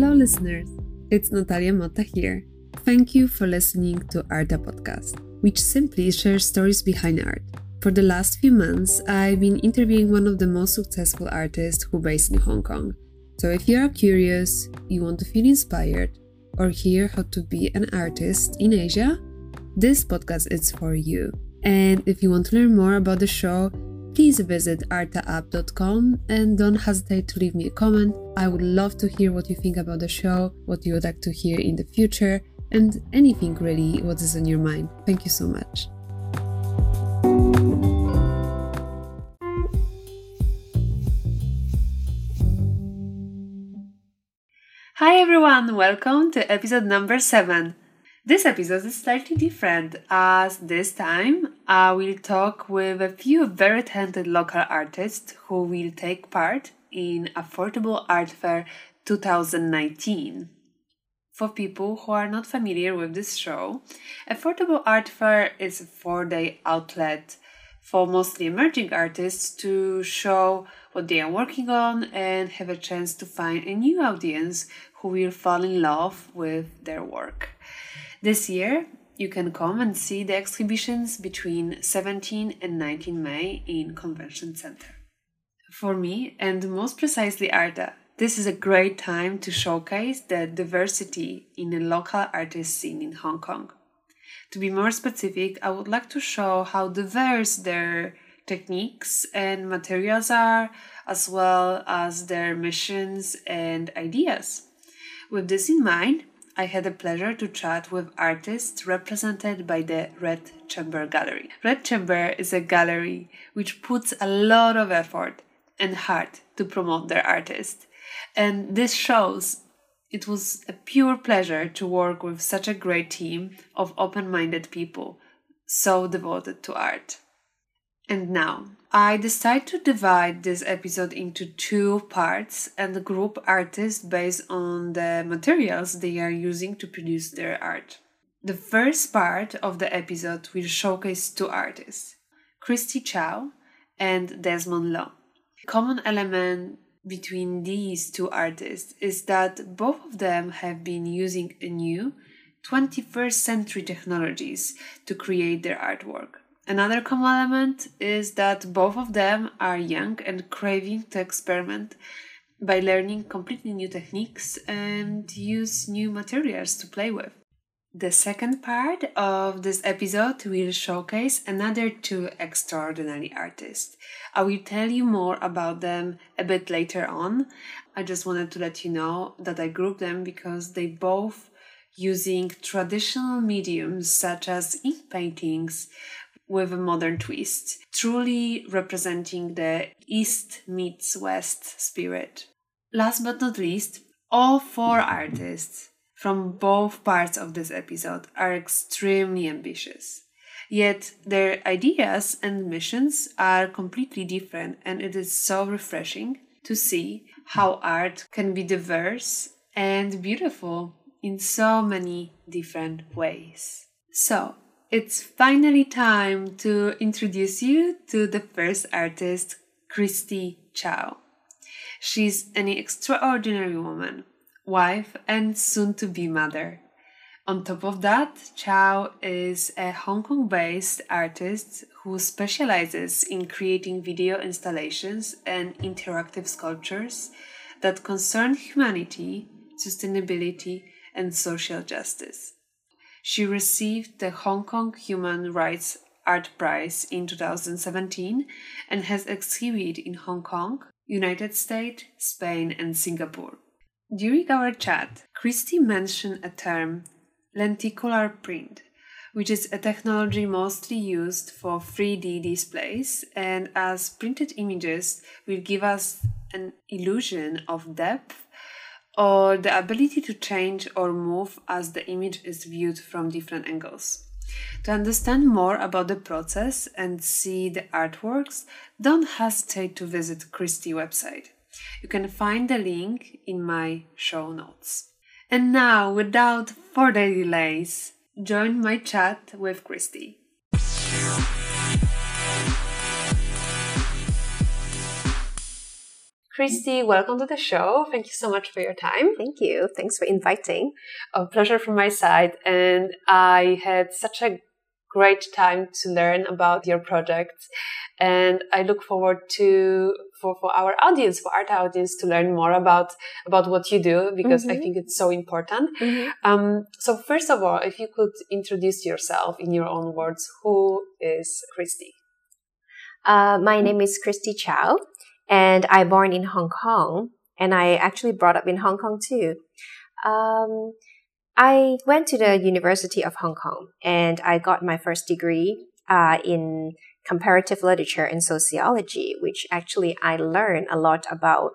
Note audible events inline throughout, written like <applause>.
Hello, listeners. It's Natalia Motta here. Thank you for listening to Arta Podcast, which simply shares stories behind art. For the last few months, I've been interviewing one of the most successful artists who based in Hong Kong. So if you are curious, you want to feel inspired, or hear how to be an artist in Asia, this podcast is for you. And if you want to learn more about the show, please visit artaapp.com and don't hesitate to leave me a comment. I would love to hear what you think about the show, what you would like to hear in the future, and anything really what is on your mind. Thank you so much. Hi everyone, welcome to episode number 7. This episode is slightly different as this time I will talk with a few very talented local artists who will take part in Affordable Art Fair 2019. For people who are not familiar with this show, Affordable Art Fair is a four day outlet for mostly emerging artists to show what they are working on and have a chance to find a new audience who will fall in love with their work. This year, you can come and see the exhibitions between 17 and 19 May in Convention Center. For me, and most precisely Arta, this is a great time to showcase the diversity in the local artist scene in Hong Kong. To be more specific, I would like to show how diverse their techniques and materials are, as well as their missions and ideas. With this in mind, I had the pleasure to chat with artists represented by the Red Chamber Gallery. Red Chamber is a gallery which puts a lot of effort and heart to promote their artists. And this shows it was a pure pleasure to work with such a great team of open minded people so devoted to art. And now, I decided to divide this episode into two parts and group artists based on the materials they are using to produce their art. The first part of the episode will showcase two artists, Christy Chow and Desmond Law. Common element between these two artists is that both of them have been using a new 21st century technologies to create their artwork. Another common element is that both of them are young and craving to experiment by learning completely new techniques and use new materials to play with. The second part of this episode will showcase another two extraordinary artists. I will tell you more about them a bit later on. I just wanted to let you know that I grouped them because they both using traditional mediums such as ink paintings, with a modern twist, truly representing the East meets West spirit. Last but not least, all four artists from both parts of this episode are extremely ambitious. Yet their ideas and missions are completely different, and it is so refreshing to see how art can be diverse and beautiful in so many different ways. So, it's finally time to introduce you to the first artist, Christy Chow. She's an extraordinary woman, wife, and soon to be mother. On top of that, Chow is a Hong Kong based artist who specializes in creating video installations and interactive sculptures that concern humanity, sustainability, and social justice. She received the Hong Kong Human Rights Art Prize in 2017 and has exhibited in Hong Kong, United States, Spain, and Singapore. During our chat, Christy mentioned a term, lenticular print, which is a technology mostly used for 3D displays and as printed images will give us an illusion of depth or the ability to change or move as the image is viewed from different angles. To understand more about the process and see the artworks, don't hesitate to visit Christy website. You can find the link in my show notes. And now, without further delays, join my chat with Christy. Christy, welcome to the show. Thank you so much for your time. Thank you. Thanks for inviting. A pleasure from my side. And I had such a great time to learn about your project. And I look forward to for, for our audience, for art audience, to learn more about about what you do because mm-hmm. I think it's so important. Mm-hmm. Um, so first of all, if you could introduce yourself in your own words, who is Christy? Uh, my name is Christy Chow, and I born in Hong Kong, and I actually brought up in Hong Kong too. Um, I went to the University of Hong Kong, and I got my first degree uh, in comparative literature and sociology, which actually I learned a lot about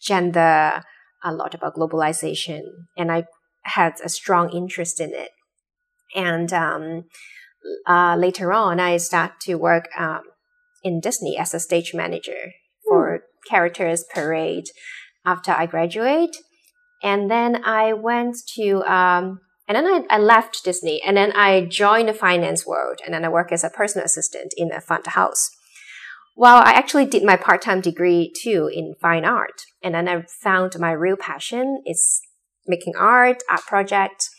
gender, a lot about globalization, and I had a strong interest in it. And um, uh, later on, I started to work um, in Disney as a stage manager for mm. Characters Parade after I graduate. And then I went to um, and then I, I left Disney and then I joined the finance world and then I work as a personal assistant in a fund house. Well, I actually did my part-time degree too in fine art. And then I found my real passion is making art, art projects.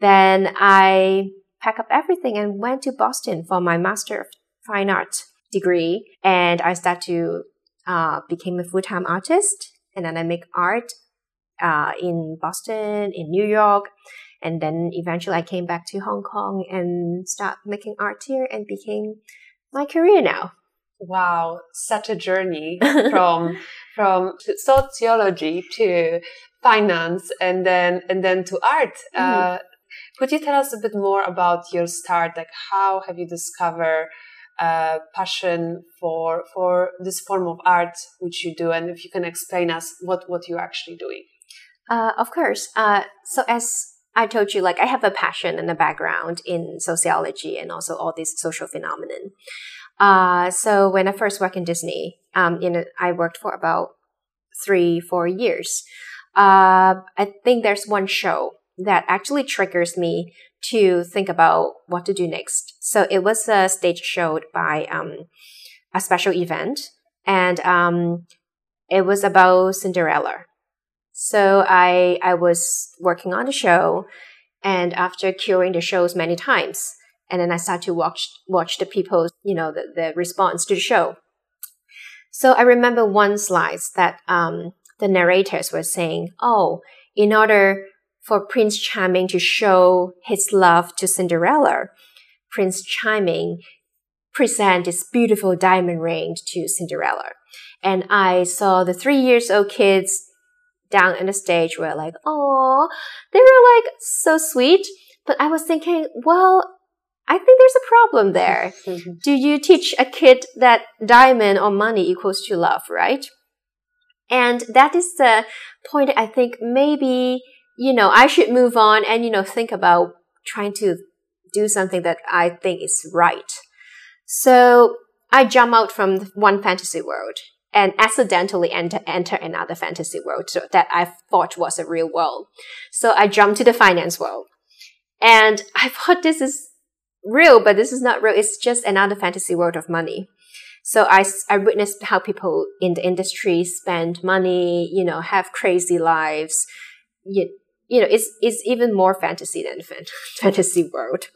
Then I packed up everything and went to Boston for my Master of Fine Art degree. And I started to uh, become a full-time artist. And then I make art uh, in Boston, in New York. And then eventually I came back to Hong Kong and start making art here and became my career now. Wow, such a journey <laughs> from from sociology to finance and then and then to art. Mm. Uh, could you tell us a bit more about your start? Like how have you discovered uh, passion for for this form of art which you do, and if you can explain us what what you're actually doing? Uh, of course. Uh, so as I told you, like I have a passion and a background in sociology and also all these social phenomenon. Uh, so when I first worked in Disney, um, in a, I worked for about three, four years. Uh, I think there's one show that actually triggers me to think about what to do next. So it was a stage show by um, a special event, and um, it was about Cinderella. So I I was working on the show, and after curing the shows many times, and then I started to watch watch the people's you know the, the response to the show. So I remember one slide that um, the narrators were saying, "Oh, in order for Prince Charming to show his love to Cinderella, Prince Charming present this beautiful diamond ring to Cinderella." And I saw the three years old kids down in the stage were like, oh, they were like so sweet. But I was thinking, well, I think there's a problem there. <laughs> Do you teach a kid that diamond or money equals to love, right? And that is the point I think maybe, you know, I should move on and, you know, think about trying to do something that I think is right. So I jump out from one fantasy world and accidentally enter, enter another fantasy world that I thought was a real world. So I jumped to the finance world. And I thought this is real, but this is not real. It's just another fantasy world of money. So I, I witnessed how people in the industry spend money, you know, have crazy lives. You, you know, it's, it's even more fantasy than <laughs> fantasy world.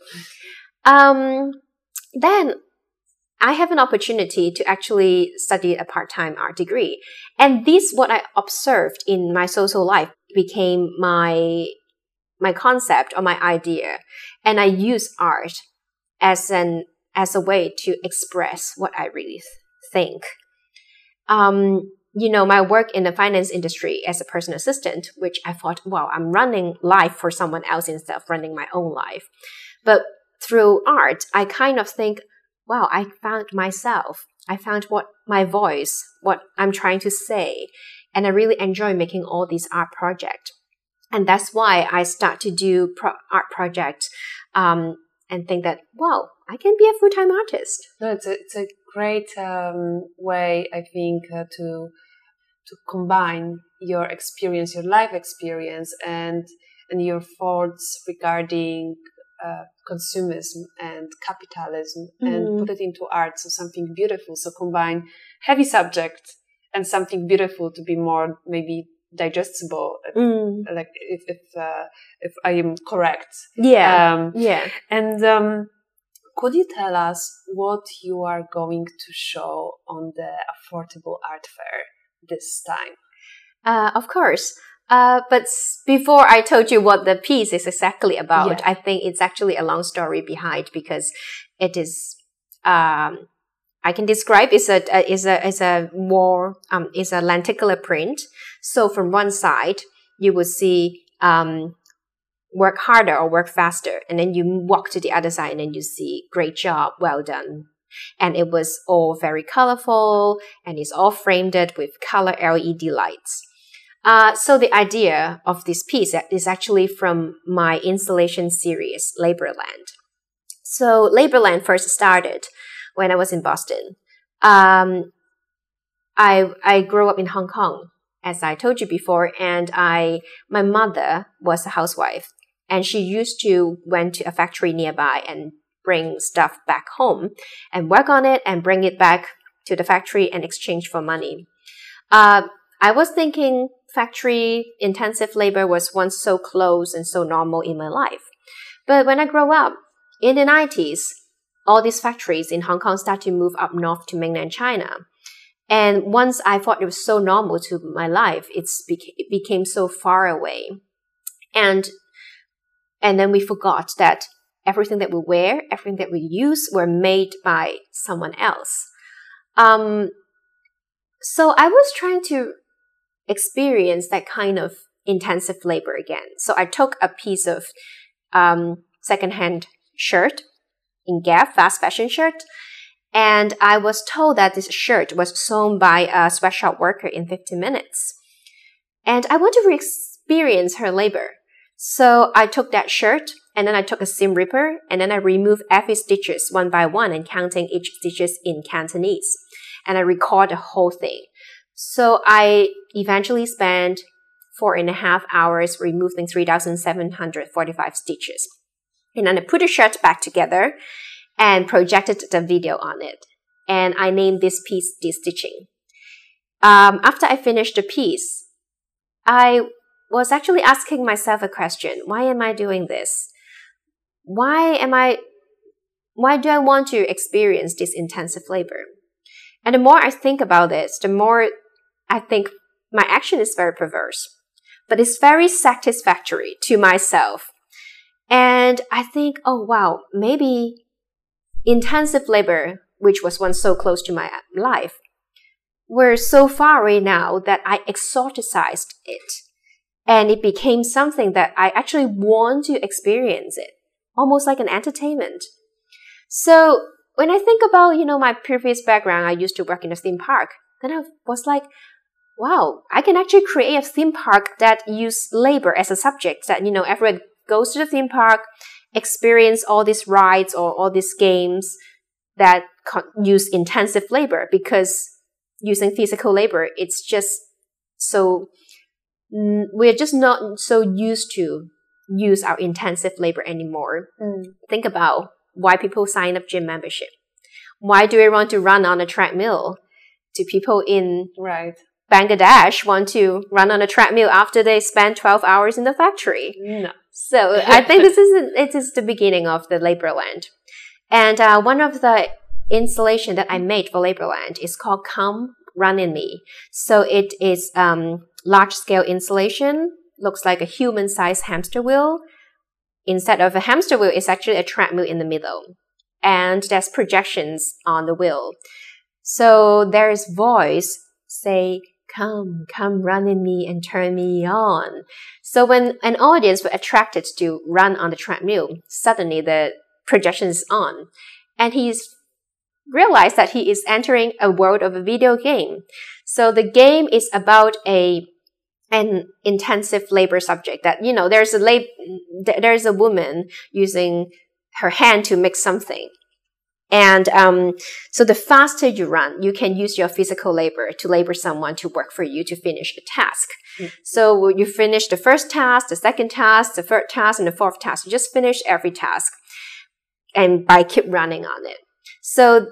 Um, then I have an opportunity to actually study a part-time art degree. And this, what I observed in my social life became my, my concept or my idea. And I use art as an, as a way to express what I really th- think. Um, you know, my work in the finance industry as a personal assistant, which I thought, wow, I'm running life for someone else instead of running my own life. But through art, I kind of think, wow, I found myself. I found what my voice, what I'm trying to say. And I really enjoy making all these art projects. And that's why I start to do pro- art projects um, and think that, wow, I can be a full time artist. No, it's a, it's a great um, way, I think, uh, to to combine your experience, your life experience, and and your thoughts regarding uh, consumerism and capitalism mm. and put it into art so something beautiful so combine heavy subject and something beautiful to be more maybe digestible Mm. like if if uh, if i am correct Yeah. um yeah. and um could you tell us what you are going to show on the affordable art fair this time Uh, of course. Uh, but before I told you what the piece is exactly about, Yeah. I think it's actually a long story behind because it is. Um, I can describe it's a is a is a more um is a lenticular print. So from one side you will see um work harder or work faster, and then you walk to the other side and then you see great job, well done. And it was all very colorful and it's all framed it with color LED lights. Uh, so the idea of this piece is actually from my installation series, Laborland. So Laborland first started when I was in Boston. Um, I I grew up in Hong Kong, as I told you before, and I my mother was a housewife, and she used to went to a factory nearby and bring stuff back home and work on it and bring it back to the factory and exchange for money. Uh, I was thinking factory intensive labor was once so close and so normal in my life. But when I grow up in the 90s, all these factories in Hong Kong start to move up north to mainland China. And once I thought it was so normal to my life, it's beca- it became so far away. And, and then we forgot that everything that we wear, everything that we use were made by someone else. Um, so I was trying to experience that kind of intensive labor again. So I took a piece of um, secondhand shirt in Gap, fast fashion shirt, and I was told that this shirt was sewn by a sweatshop worker in 15 minutes. And I want to re-experience her labor. So I took that shirt and then I took a seam ripper and then I removed every stitches one by one and counting each stitches in Cantonese. And I record the whole thing. So I eventually spent four and a half hours removing 3,745 stitches. And then I put the shirt back together and projected the video on it. And I named this piece De-Stitching. Um, after I finished the piece, I was actually asking myself a question. Why am I doing this? Why am I, why do I want to experience this intensive labor? And the more I think about this, the more I think my action is very perverse, but it's very satisfactory to myself. And I think, oh wow, maybe intensive labor, which was once so close to my life, we're so far away now that I exoticized it. And it became something that I actually want to experience it, almost like an entertainment. So when I think about, you know, my previous background, I used to work in a theme park. Then I was like, wow, I can actually create a theme park that use labor as a subject that, you know, everyone goes to the theme park, experience all these rides or all these games that use intensive labor because using physical labor, it's just so, we're just not so used to use our intensive labor anymore. Mm. Think about why people sign up gym membership. Why do we want to run on a treadmill? Do people in Right. Bangladesh want to run on a treadmill after they spend 12 hours in the factory? No. So I think this is it is the beginning of the Laborland, and uh, one of the installation that I made for Laborland is called "Come Run in Me." So it is um, large scale installation, looks like a human sized hamster wheel. Instead of a hamster wheel, it's actually a treadmill in the middle, and there's projections on the wheel. So there is voice say come, come run in me and turn me on. So when an audience were attracted to run on the treadmill, suddenly the projection is on. And he's realized that he is entering a world of a video game. So the game is about a an intensive labor subject that you know there's a lab, there's a woman using her hand to make something and um, so the faster you run, you can use your physical labor to labor someone to work for you to finish a task. Mm. So you finish the first task, the second task, the third task, and the fourth task. You just finish every task and by keep running on it. So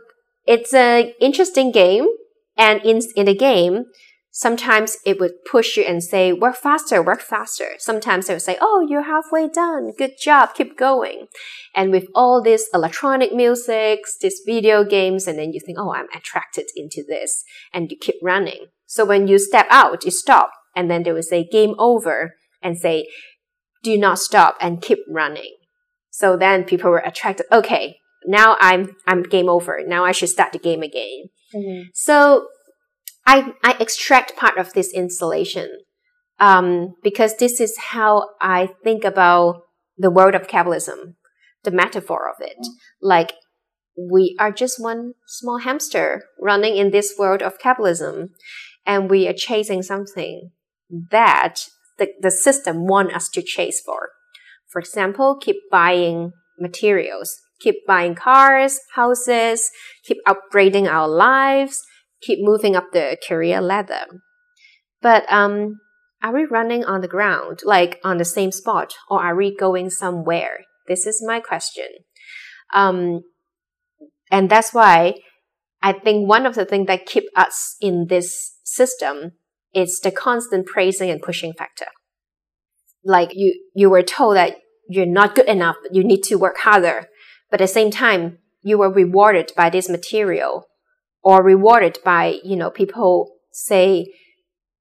it's an interesting game And in, in the game, sometimes it would push you and say, work faster, work faster. Sometimes it would say, oh, you're halfway done. Good job. Keep going. And with all this electronic music, these video games, and then you think, oh, I'm attracted into this. And you keep running. So when you step out, you stop. And then they would say, game over and say, do not stop and keep running. So then people were attracted. Okay, now I'm I'm game over. Now I should start the game again. Mm-hmm. So I I extract part of this installation um, because this is how I think about the world of capitalism, the metaphor of it. Like we are just one small hamster running in this world of capitalism, and we are chasing something that the, the system want us to chase for. For example, keep buying materials, keep buying cars, houses, keep upgrading our lives, keep moving up the career ladder. But um, are we running on the ground, like on the same spot, or are we going somewhere? This is my question. Um, and that's why I think one of the things that keep us in this system is the constant praising and pushing factor. Like you, you were told that you're not good enough, you need to work harder. But at the same time, you were rewarded by this material or rewarded by, you know, people say,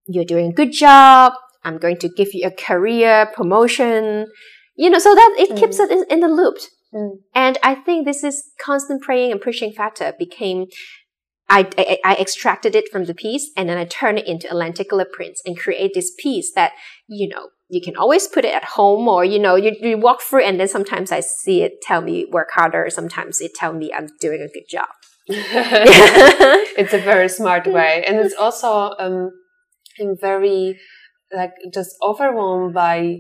you're doing a good job. I'm going to give you a career promotion, you know, so that it mm. keeps it in, the loop. Mm. And I think this is constant praying and pushing factor became I, I, I, extracted it from the piece and then I turned it into a lenticular prints and create this piece that, you know, you can always put it at home or, you know, you, you walk through and then sometimes I see it tell me work harder. Sometimes it tell me I'm doing a good job. <laughs> it's a very smart way. And it's also, um, I'm very, like, just overwhelmed by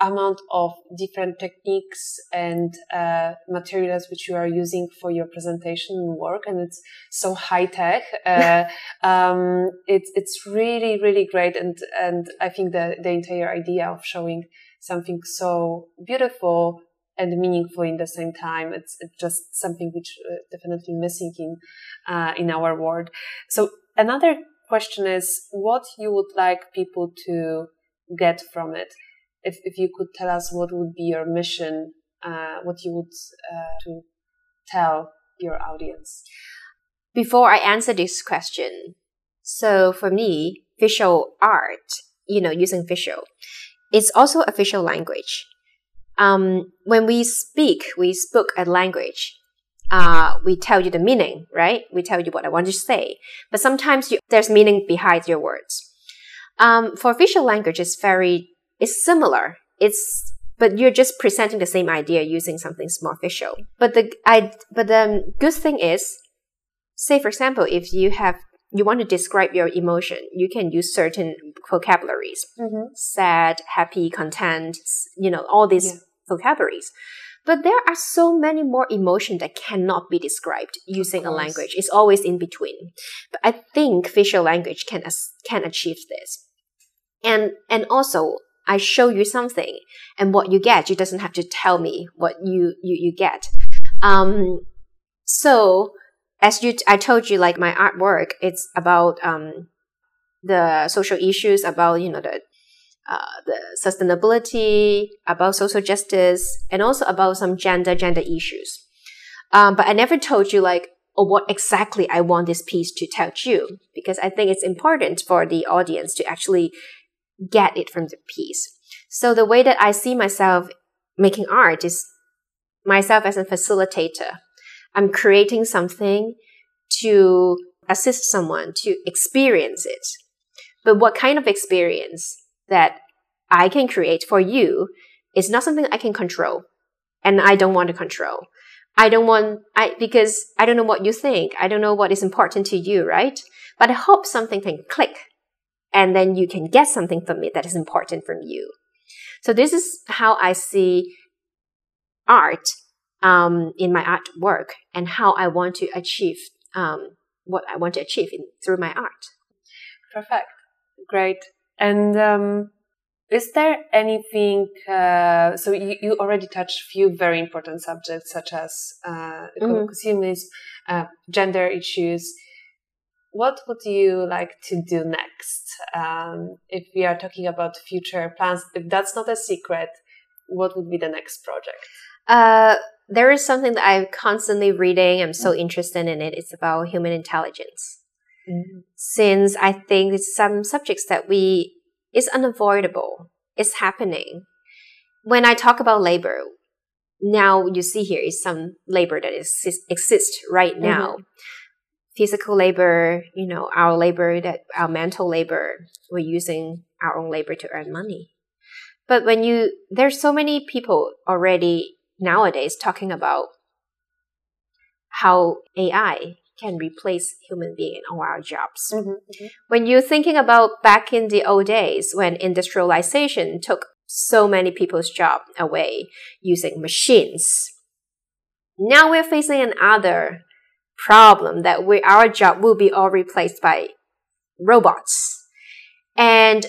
amount of different techniques and uh, materials which you are using for your presentation work, and it's so high tech. <laughs> Uh, um, it's it's really really great, and and I think the the entire idea of showing something so beautiful and meaningful in the same time it's, it's just something which uh, definitely missing in uh, in our world. So another question is what you would like people to get from it if, if you could tell us what would be your mission, uh, what you would uh, to tell your audience. Before I answer this question, so for me, visual art, you know, using visual, it's also a visual language. Um, when we speak, we spoke a language. Uh, we tell you the meaning, right? We tell you what I want to say. But sometimes you, there's meaning behind your words. Um, for visual language, it's very it's similar. It's but you're just presenting the same idea using something more visual. But the I but the good thing is, say for example, if you have you want to describe your emotion, you can use certain vocabularies: mm-hmm. sad, happy, content. You know all these yeah. vocabularies. But there are so many more emotions that cannot be described using a language. It's always in between. But I think visual language can can achieve this. And and also I show you something and what you get, you doesn't have to tell me what you, you, you get. Um, so as you, I told you, like my artwork, it's about, um, the social issues about, you know, the, uh, the sustainability, about social justice, and also about some gender, gender issues. Um, but I never told you like, or what exactly I want this piece to tell you, because I think it's important for the audience to actually get it from the piece. So the way that I see myself making art is myself as a facilitator. I'm creating something to assist someone to experience it. But what kind of experience that I can create for you is not something I can control. And I don't want to control. I don't want, I, because I don't know what you think. I don't know what is important to you, right? But I hope something can click and then you can get something from it that is important from you. So this is how I see art um, in my artwork and how I want to achieve um, what I want to achieve in, through my art. Perfect, great. And um, is there anything? Uh, so you, you already touched a few very important subjects such as uh, mm-hmm. consumerism, uh, gender issues what would you like to do next? Um, if we are talking about future plans, if that's not a secret, what would be the next project? Uh, there is something that I'm constantly reading. I'm so interested in it. It's about human intelligence. Mm-hmm. Since I think it's some subjects that we it's unavoidable. It's happening. When I talk about labor, now you see here is some labor that is, exists right mm-hmm. now. Mm-hmm. Physical labor, you know, our labor that our mental labor, we're using our own labor to earn money. But when you there's so many people already nowadays talking about how AI can replace human being in all our jobs. Mm-hmm, mm-hmm. When you're thinking about back in the old days when industrialization took so many people's job away using machines, now we're facing another problem that we, our job will be all replaced by robots. And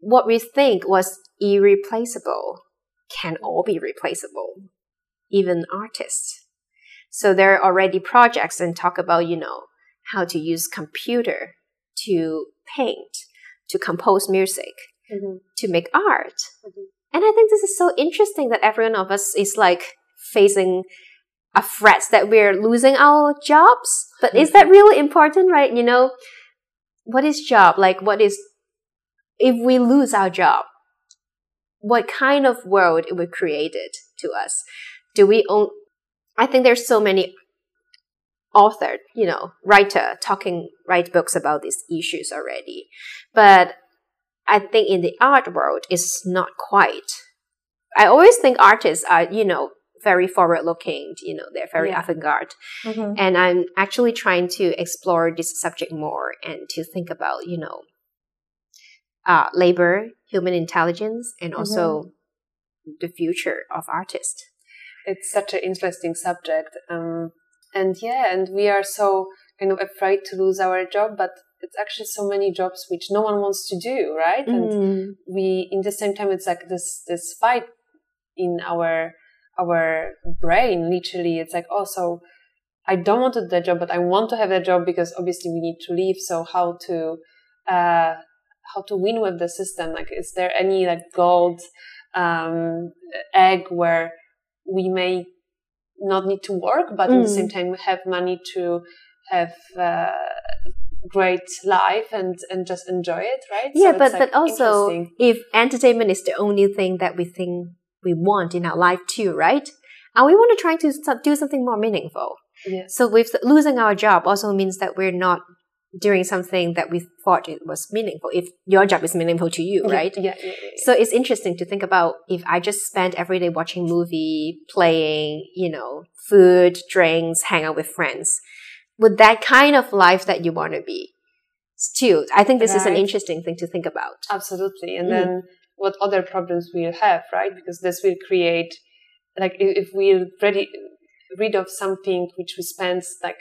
what we think was irreplaceable can all be replaceable, even artists. So there are already projects and talk about, you know, how to use computer to paint, to compose music, mm-hmm. to make art. Mm-hmm. And I think this is so interesting that every one of us is like facing a threat that we're losing our jobs. But is that really important, right? You know, what is job? Like, what is, if we lose our job, what kind of world it would created to us? Do we own, I think there's so many author, you know, writer talking, write books about these issues already. But I think in the art world, it's not quite. I always think artists are, you know, very forward looking, you know, they're very yeah. avant garde. Mm-hmm. And I'm actually trying to explore this subject more and to think about, you know, uh, labor, human intelligence, and also mm-hmm. the future of artists it's such an interesting subject. Um, and yeah, and we are so kind of afraid to lose our job, but it's actually so many jobs which no one wants to do, right? Mm. And we, in the same time, it's like this this fight in our our brain. Literally, it's like, oh, so I don't want to do the job, but I want to have that job because obviously we need to leave. So how to uh, how to win with the system? Like, is there any like gold um, egg where we may not need to work, but mm. at the same mm. time have money to have uh, great life and and just enjoy it, right? Yeah, so but like but also if entertainment is the only thing that we think we want in our life too, right? And we want to try to do something more meaningful. Yeah. So with losing our job also means that we're not doing something that we thought it was meaningful if your job is meaningful to you right? yeah, yeah, yeah, so it's interesting to think about if i just spend every day watching movie playing you know food drinks hang out with friends would that kind of life that you want to be still i think this right. is an interesting thing to think about. Absolutely and mm. then what other problems we'll have right? Because this will create like if we're ready rid of something which we spend like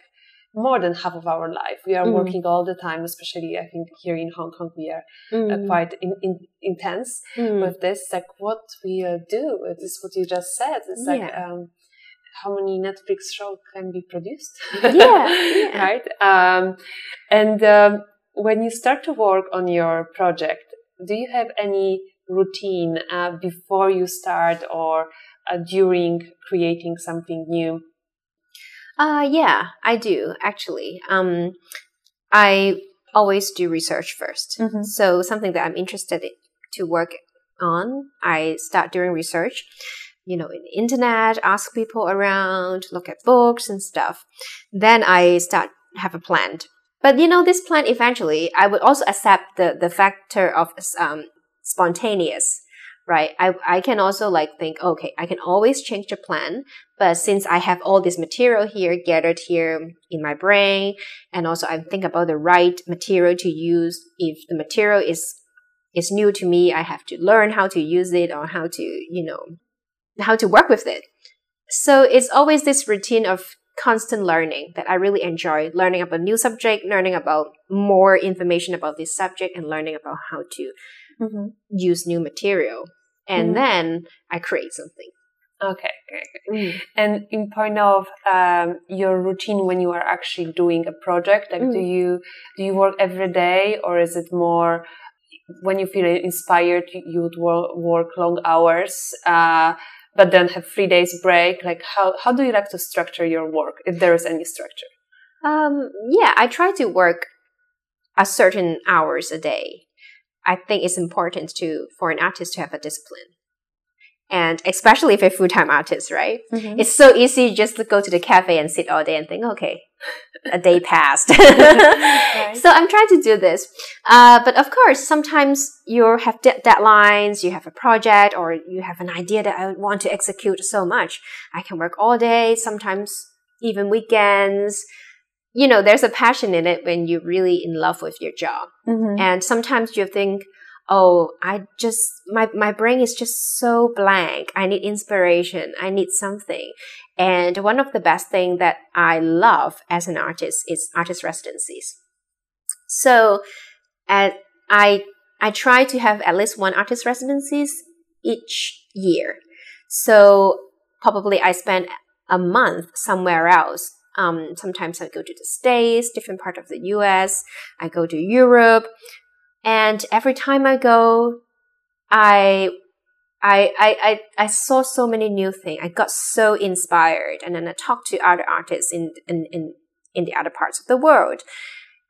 more than half of our life. We are mm. working all the time, especially I think here in Hong Kong, we are uh, mm. uh, quite in, in, intense mm. with this. Like what we uh, do, it is what you just said. It's yeah. like um, how many Netflix shows can be produced. yeah, yeah. <laughs> right. Um, and um, when you start to work on your project, do you have any routine uh, before you start or uh, during creating something new? Uh, yeah, I do actually. Um, I always do research 1st mm-hmm. So something that I'm interested in, to work on, I start doing research. You know, in the internet, ask people around, look at books and stuff. Then I start have a plan. But you know, this plan eventually, I would also accept the the factor of um, spontaneous right? I, I can also like think, okay, I can always change the plan. But since I have all this material here gathered here in my brain, and also I think about the right material to use, if the material is is new to me, I have to learn how to use it or how to, you know, how to work with it. So it's always this routine of constant learning that I really enjoy learning about new subject, learning about more information about this subject and learning about how to mm-hmm. use new material and mm. then I create something. Okay. Mm. And in point of um, your routine when you are actually doing a project, like mm. do you do you work every day or is it more when you feel inspired you would work, work long hours, uh, but then have three days break? Like how how do you like to structure your work if there is any structure? Um, yeah, I try to work a certain hours a day. I think it's important to for an artist to have a discipline and especially if you're a full-time artist, right? Mm-hmm. It's so easy just to go to the cafe and sit all day and think, okay, a day <laughs> passed. right. So I'm trying to do this. Uh, but of course, sometimes you have de- deadlines, you have a project, or you have an idea that I want to execute so much. I can work all day, sometimes even weekends. You know, there's a passion in it when you're really in love with your job. Mm-hmm. And sometimes you think, oh, I just, my, my brain is just so blank. I need inspiration. I need something. And one of the best thing that I love as an artist is artist residencies. So, at, I, I try to have at least one artist residencies each year. So probably I spend a month somewhere else. Um, sometimes I go to the States, different part of the US. I go to Europe. And every time I go, I I, I, I, I saw so many new things. I got so inspired. And then I talked to other artists in, in, in, in the other parts of the world.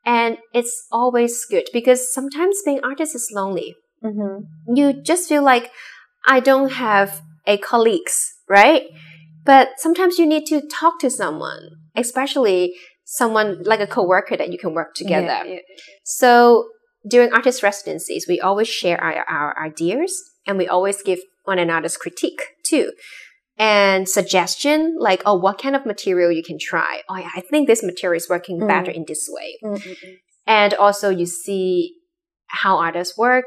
And it's always good because sometimes being artist is lonely. Mm-hmm. You just feel like I don't have a colleagues, right? But sometimes you need to talk to someone, especially someone like a coworker that you can work together. Yeah, yeah. So during artist residencies, we always share our, our ideas and we always give one another's critique too. And suggestion, like, oh, what kind of material you can try? Oh, yeah, I think this material is working mm. better in this way. Mm-hmm. And also you see how artists work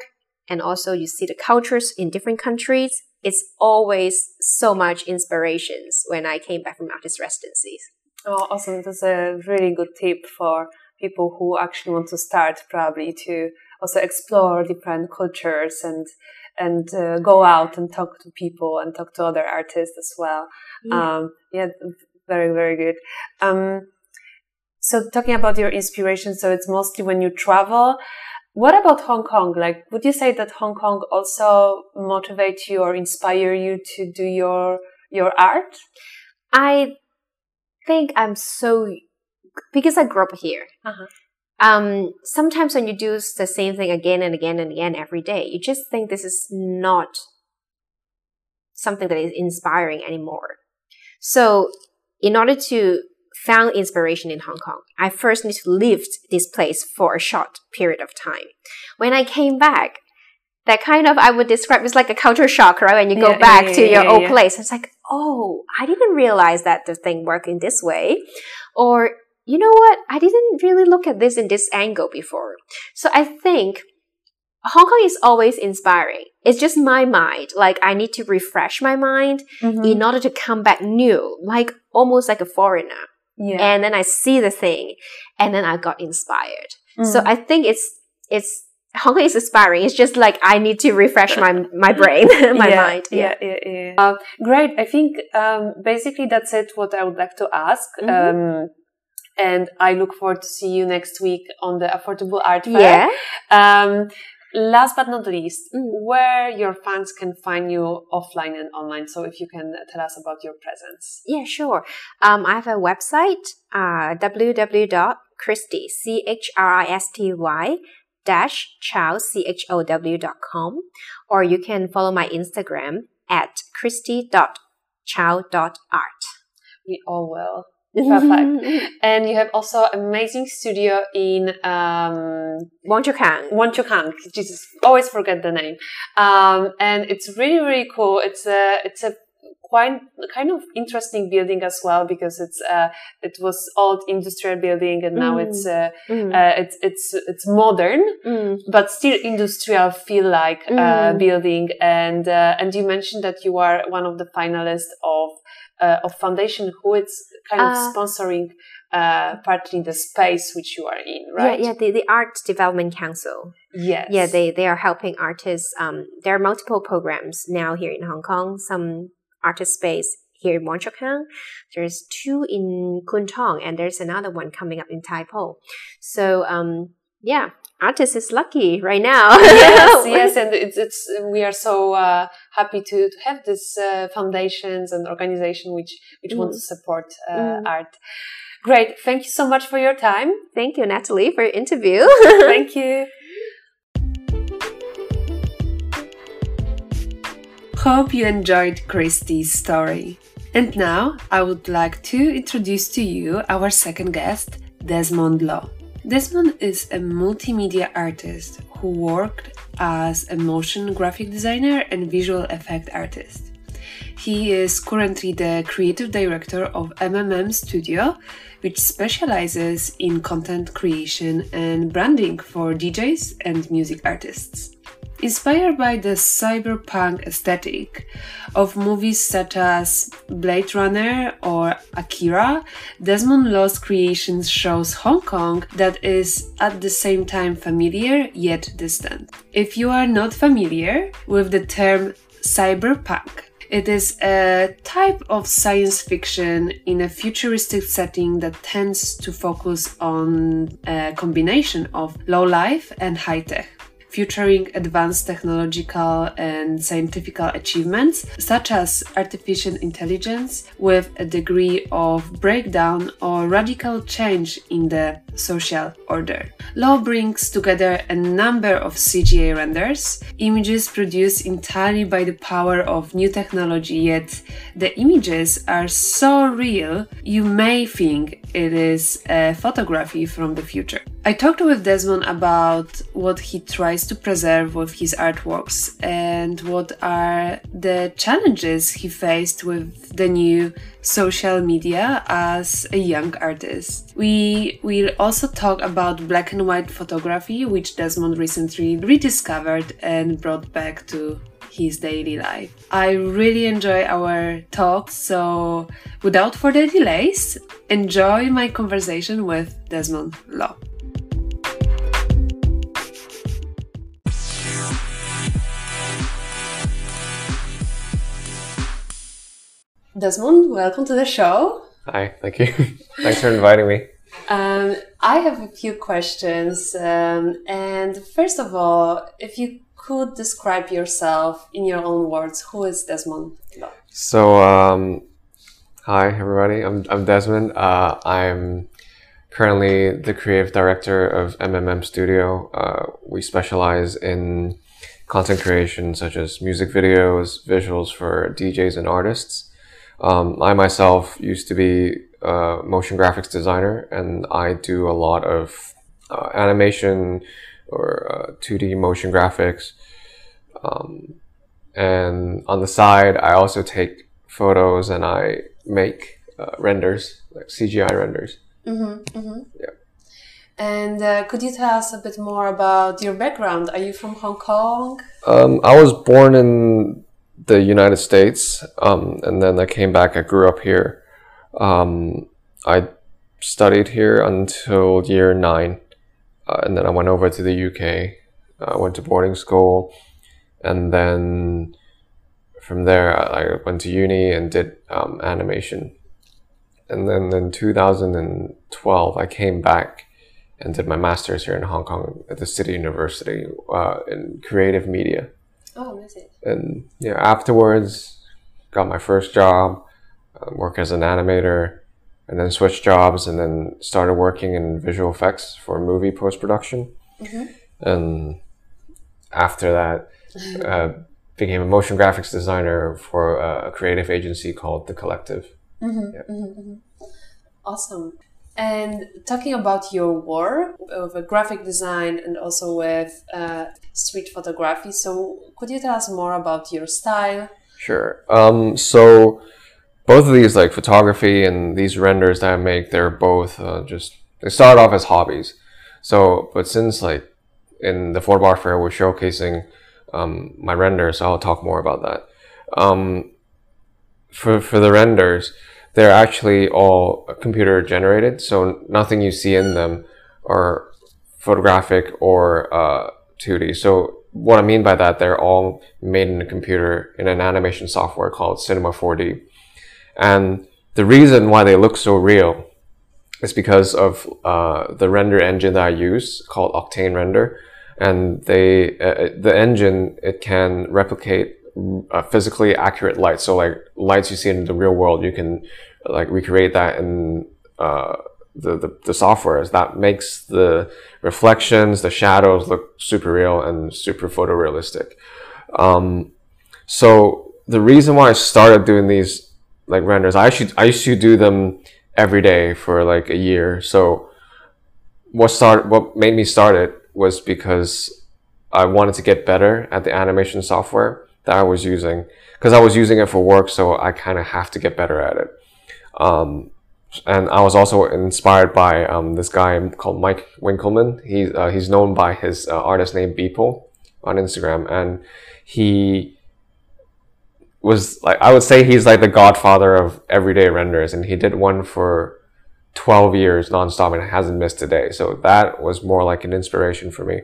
and also you see the cultures in different countries. It's always so much inspirations when I came back from artist residencies. Oh, awesome. That's a really good tip for people who actually want to start probably to also explore different cultures and and uh, go out and talk to people and talk to other artists as well. Yeah, um, yeah very very good. Um, so talking about your inspiration, so it's mostly when you travel. What about Hong Kong? Like, would you say that Hong Kong also motivates you or inspire you to do your your art? I think I'm so because I grew up here. Uh-huh. Um, sometimes when you do the same thing again and again and again every day, you just think this is not something that is inspiring anymore. So, in order to found inspiration in Hong Kong, I first need to leave this place for a short period of time. When I came back, that kind of I would describe as like a culture shock, right? When you go yeah, back yeah, to yeah, your old place, it's like, oh, I didn't realize that the thing worked in this way, or you know what? I didn't really look at this in this angle before. So I think Hong Kong is always inspiring. It's just my mind. Like I need to refresh my mind mm-hmm. in order to come back new, like almost like a foreigner. Yeah. And then I see the thing and then I got inspired. Mm-hmm. So I think it's, it's, Hong Kong is inspiring. It's just like I need to refresh my my brain, <laughs> my yeah, mind. Yeah, yeah, yeah. yeah. Uh, great. I think um, basically that's it. What I would like to ask. Mm-hmm. Um, and I look forward to see you next week on the Affordable Art Fair. Yeah. Um, last but not least, mm. where your fans can find you offline and online. So if you can tell us about your presence. Yeah, sure. Um, I have a website, uh, www.christy, C-H-R-I-S-T-Y, dash chow, C-H-O-W dot com, or you can follow my Instagram at christy.chow.art. We all will. Perfect. <laughs> and you have also amazing studio in um, Wong Chuk Hang. Wong Hang. Jesus, always forget the name. Um, and it's really really cool. It's a it's a quite kind of interesting building as well because it's uh, it was old industrial building and now mm. it's uh, mm. uh, it's it's it's modern mm. but still industrial feel like uh, mm. building and uh, and you mentioned that you are one of the finalists of uh, of foundation who it's kind of uh, sponsoring uh, partly the space which you are in, right? Yeah, yeah, the, the Art Development Council. Yes. Yeah, they, they are helping artists. Um, there are multiple programs now here in Hong Kong. Some artist space here in Wong Chuk There's two in Kwun Tong, and there's another one coming up in Tai Po. So um, yeah, artist is lucky right now. yes, <laughs> yes, and it's it's we are so uh, happy to, to have this uh, foundations and organization which which mm. want to support uh, mm. art. Great, thank you so much for your time. Thank you, Natalie, for your interview. <laughs> thank you. Hope you enjoyed Christy's story. And now I would like to introduce to you our second guest, Desmond Law. Desmond is a multimedia artist who worked as a motion graphic designer and visual effect artist. He is currently the creative director of MMM Studio, which specializes in content creation and branding for DJs and music artists. Inspired by the cyberpunk aesthetic of movies such as Blade Runner or Akira, Desmond Law's creations shows Hong Kong that is at the same time familiar yet distant. If you are not familiar with the term cyberpunk, it is a type of science fiction in a futuristic setting that tends to focus on a combination of low life and high tech featuring advanced technological and scientific achievements, such as artificial intelligence, with a degree of breakdown or radical change in the social order. Law brings together a number of CGI renders, images produced entirely by the power of new technology, yet the images are so real you may think it is a photography from the future. I talked with Desmond about what he tries to preserve with his artworks and what are the challenges he faced with the new social media as a young artist. We will also talk about black and white photography, which Desmond recently rediscovered and brought back to his daily life. I really enjoy our talk, so without further delays, enjoy my conversation with Desmond Law. Desmond, welcome to the show. Hi, thank you. <laughs> Thanks for inviting me. Um, I have a few questions. Um, and first of all, if you could describe yourself in your own words, who is Desmond? So, um, hi everybody. I'm I'm Desmond. Uh, I'm currently the creative director of MMM Studio. Uh, we specialize in content creation such as music videos, visuals for DJs and artists. Um, I myself used to be a motion graphics designer, and I do a lot of uh, animation or 2D uh, motion graphics. Um, and on the side, I also take photos and I make uh, renders, like CGI renders. Mm-hmm, mm-hmm. Yeah. And uh, could you tell us a bit more about your background? Are you from Hong Kong? Um, I was born in the United States, um, and then I came back. I grew up here. Um, I studied here until year nine, uh, and then I went over to the UK. I went to boarding school, and then from there I went to uni and did um, animation. And then in 2012, I came back and did my master's here in Hong Kong at the City University uh, in creative media. Oh. And yeah, afterwards, got my first job, uh, work as an animator, and then switched jobs, and then started working in visual effects for movie post production. Mm-hmm. And after that, uh, became a motion graphics designer for a creative agency called The Collective. Mm-hmm, yeah. mm-hmm, mm-hmm. Awesome. And talking about your work with graphic design and also with uh, street photography, so could you tell us more about your style? Sure. Um, so both of these, like photography and these renders that I make, they're both uh, just they start off as hobbies. So, but since like in the Affordable Art Fair, we're showcasing um, my renders, so I'll talk more about that. Um, for for the renders they're actually all computer generated, so nothing you see in them are photographic or uh, 2D. So what I mean by that, they're all made in a computer in an animation software called Cinema 4D. And the reason why they look so real is because of uh, the render engine that I use called Octane Render. And they, uh, the engine, it can replicate uh, physically accurate light. So like lights you see in the real world, you can like recreate that in uh, the, the, the softwares that makes the reflections, the shadows look super real and super photorealistic. Um, so the reason why I started doing these like renders, I should I used to do them every day for like a year. So what started what made me start it was because I wanted to get better at the animation software that I was using because I was using it for work, so I kind of have to get better at it. Um, and I was also inspired by um, this guy called Mike Winkelmann. He's uh, he's known by his uh, artist name Beeple on Instagram, and he was like I would say he's like the godfather of everyday renders, and he did one for twelve years nonstop and hasn't missed a day. So that was more like an inspiration for me.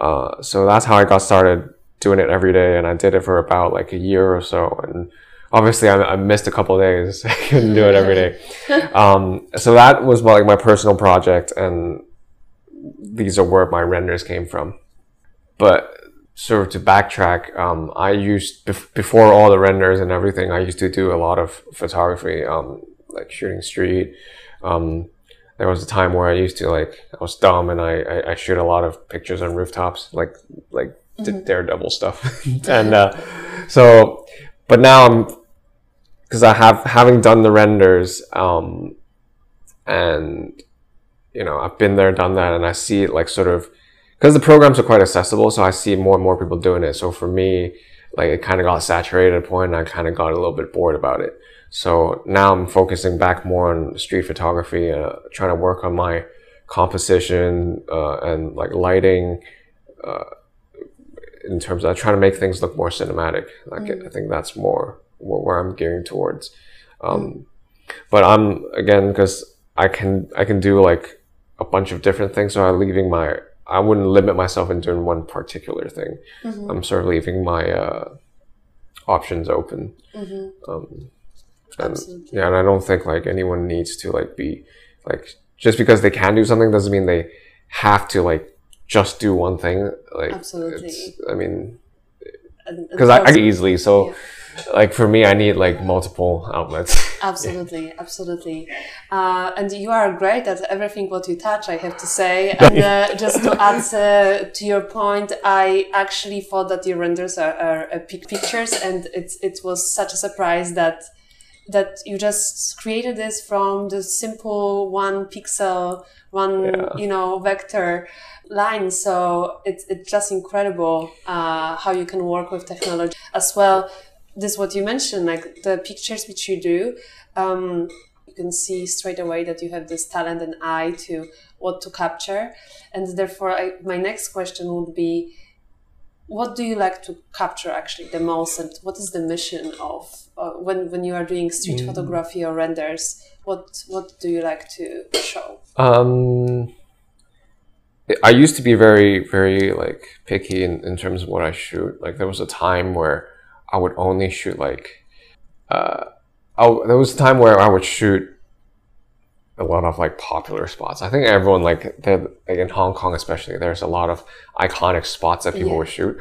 Uh, so that's how I got started doing it every day, and I did it for about like a year or so, and obviously I, I missed a couple days. <laughs> I couldn't do it every day. <laughs> Um, so that was like my personal project, and these are where my renders came from. But sort of to backtrack, um, I used bef- before all the renders and everything. I used to do a lot of photography, um, like shooting street. Um, there was a time where I used to like I was dumb and I, I, I shoot a lot of pictures on rooftops, like like mm-hmm. daredevil stuff, <laughs> and uh, so. But now I'm because I have having done the renders, um, and you know I've been there, done that, and I see it like sort of because the programs are quite accessible, so I see more and more people doing it. So for me, like it kind of got saturated at a point, and I kind of got a little bit bored about it. So now I'm focusing back more on street photography, uh, trying to work on my composition uh, and like lighting. Uh, in terms of trying to make things look more cinematic, like mm. I think that's more where I'm gearing towards. Um, mm. But I'm again because I can I can do like a bunch of different things, so I'm leaving my I wouldn't limit myself in doing one particular thing. Mm-hmm. I'm sort of leaving my uh, options open. Mm-hmm. Um, and Absolutely. yeah, and I don't think like anyone needs to like be like just because they can do something doesn't mean they have to like just do one thing. Like Absolutely. I mean, because I, I easily so. Yeah like for me, I need like multiple outlets. <laughs> Absolutely, yeah. absolutely. Uh, and you are great at everything what you touch. I have to say. <laughs> And uh, just to add uh, to your point, I actually thought that your renders are, are pictures, and it it was such a surprise that that you just created this from the simple one pixel, one yeah. you know vector line. So it's it's just incredible uh, how you can work with technology as well this what you mentioned, like the pictures which you do, um, you can see straight away that you have this talent and eye to what to capture. And therefore, I, my next question would be, what do you like to capture actually the most, and what is the mission of uh, when when you are doing street mm. photography or renders? What what do you like to show? Um, I used to be very very like picky in, in terms of what I shoot. Like there was a time where I would only shoot like, uh, oh, there was a time where I would shoot a lot of like popular spots. I think everyone like, like in Hong Kong especially, there's a lot of iconic spots that people yeah. would shoot.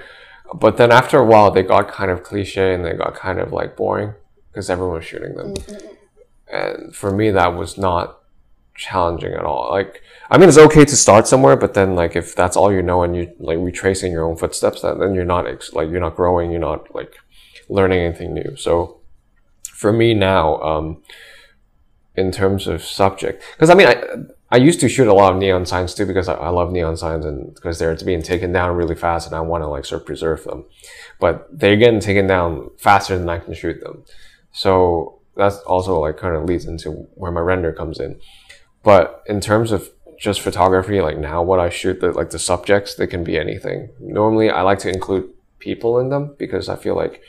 But then after a while, they got kind of cliche and they got kind of like boring because everyone was shooting them. Mm-hmm. And for me, that was not challenging at all. Like, I mean, it's okay to start somewhere, but then like if that's all you know and you like retracing your own footsteps, then then you're not like you're not growing. You're not like learning anything new. So for me now, um, in terms of subject, because I mean, I, I used to shoot a lot of neon signs too because I, I love neon signs and because they're being taken down really fast and I want to like sort of preserve them, but they're getting taken down faster than I can shoot them. So that's also like kind of leads into where my render comes in. But in terms of just photography, like now what I shoot, the like the subjects, they can be anything. Normally, I like to include people in them because I feel like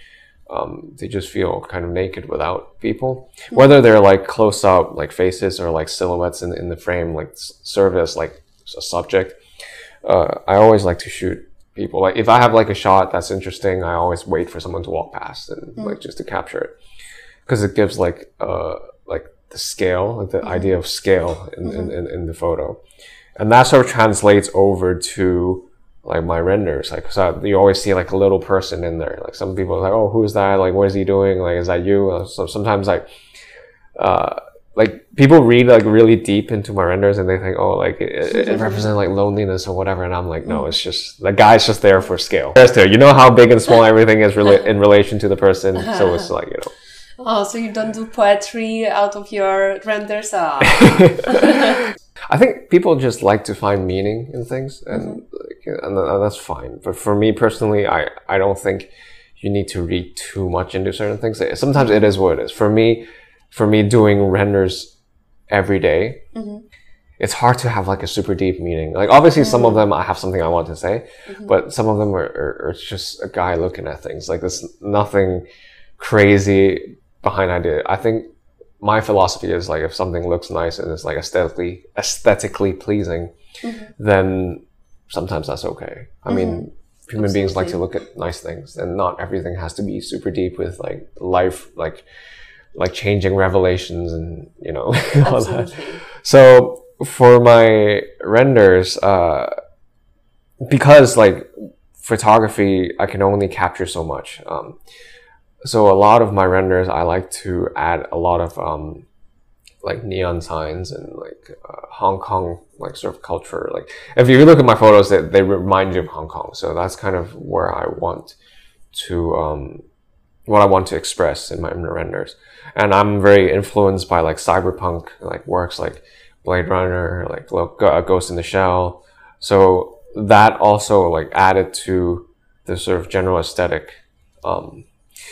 um, they just feel kind of naked without people. Hmm. Whether they're like close up, like faces, or like silhouettes in, in the frame, like serve as like a subject. Uh, I always like to shoot people. Like if I have like a shot that's interesting, I always wait for someone to walk past and like just to capture it because it gives like uh like the scale, like the mm-hmm. idea of scale in, in, mm-hmm. in, in the photo, and that sort of translates over to like my renders. Like so you always see like a little person in there. Like some people are like, oh, who's that? Like what is he doing? Like is that you? So sometimes like uh like people read like really deep into my renders and they think oh like it, it, it mm-hmm. represents like loneliness or whatever and i'm like no it's just the guy's just there for scale you know how big and small <laughs> everything is rela- in relation to the person so it's <laughs> like you know Oh, so you don't do poetry out of your renders? Ah. <laughs> i think people just like to find meaning in things and, mm-hmm. like, and, and that's fine but for me personally i i don't think you need to read too much into certain things sometimes it is what it is for me for me doing renders every day, mm-hmm. it's hard to have like a super deep meaning. Like obviously some of mm-hmm. them I have something I want to say, but some of them are, are, are just a guy looking at things. Like there's nothing crazy behind idea. I think my philosophy is like if something looks nice and it's like aesthetically aesthetically pleasing, then sometimes that's okay. I mean human beings like to look at nice things and not everything has to be super deep with like life like like changing revelations and you know <laughs> all that. So for my renders, uh, because like photography, I can only capture so much. Um, so a lot of my renders, I like to add a lot of um, like neon signs and like uh, Hong Kong like sort of culture. Like if you look at my photos, they, they remind you of Hong Kong. So that's kind of where I want to um, what I want to express in my renders. And I'm very influenced by like cyberpunk like works like Blade Runner, like uh, Ghost in the Shell. So that also like added to the sort of general aesthetic. Um,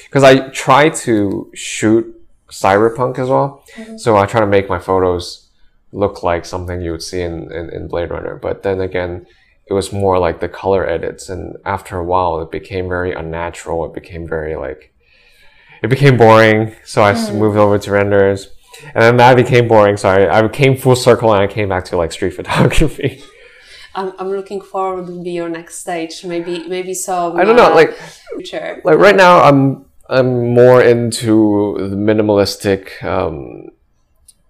because I try to shoot cyberpunk as well. So I try to make my photos look like something you would see in, in, in Blade Runner. But then again, it was more like the color edits. And after a while, it became very unnatural. It became very like, it became boring. So I s- moved over to renders. And then that became boring. So I, I came full circle and I came back to like street <laughs> photography. I'm, I'm looking forward to be your next stage. Maybe maybe some. I don't know, uh, like, future. like right now I'm I'm more into the minimalistic um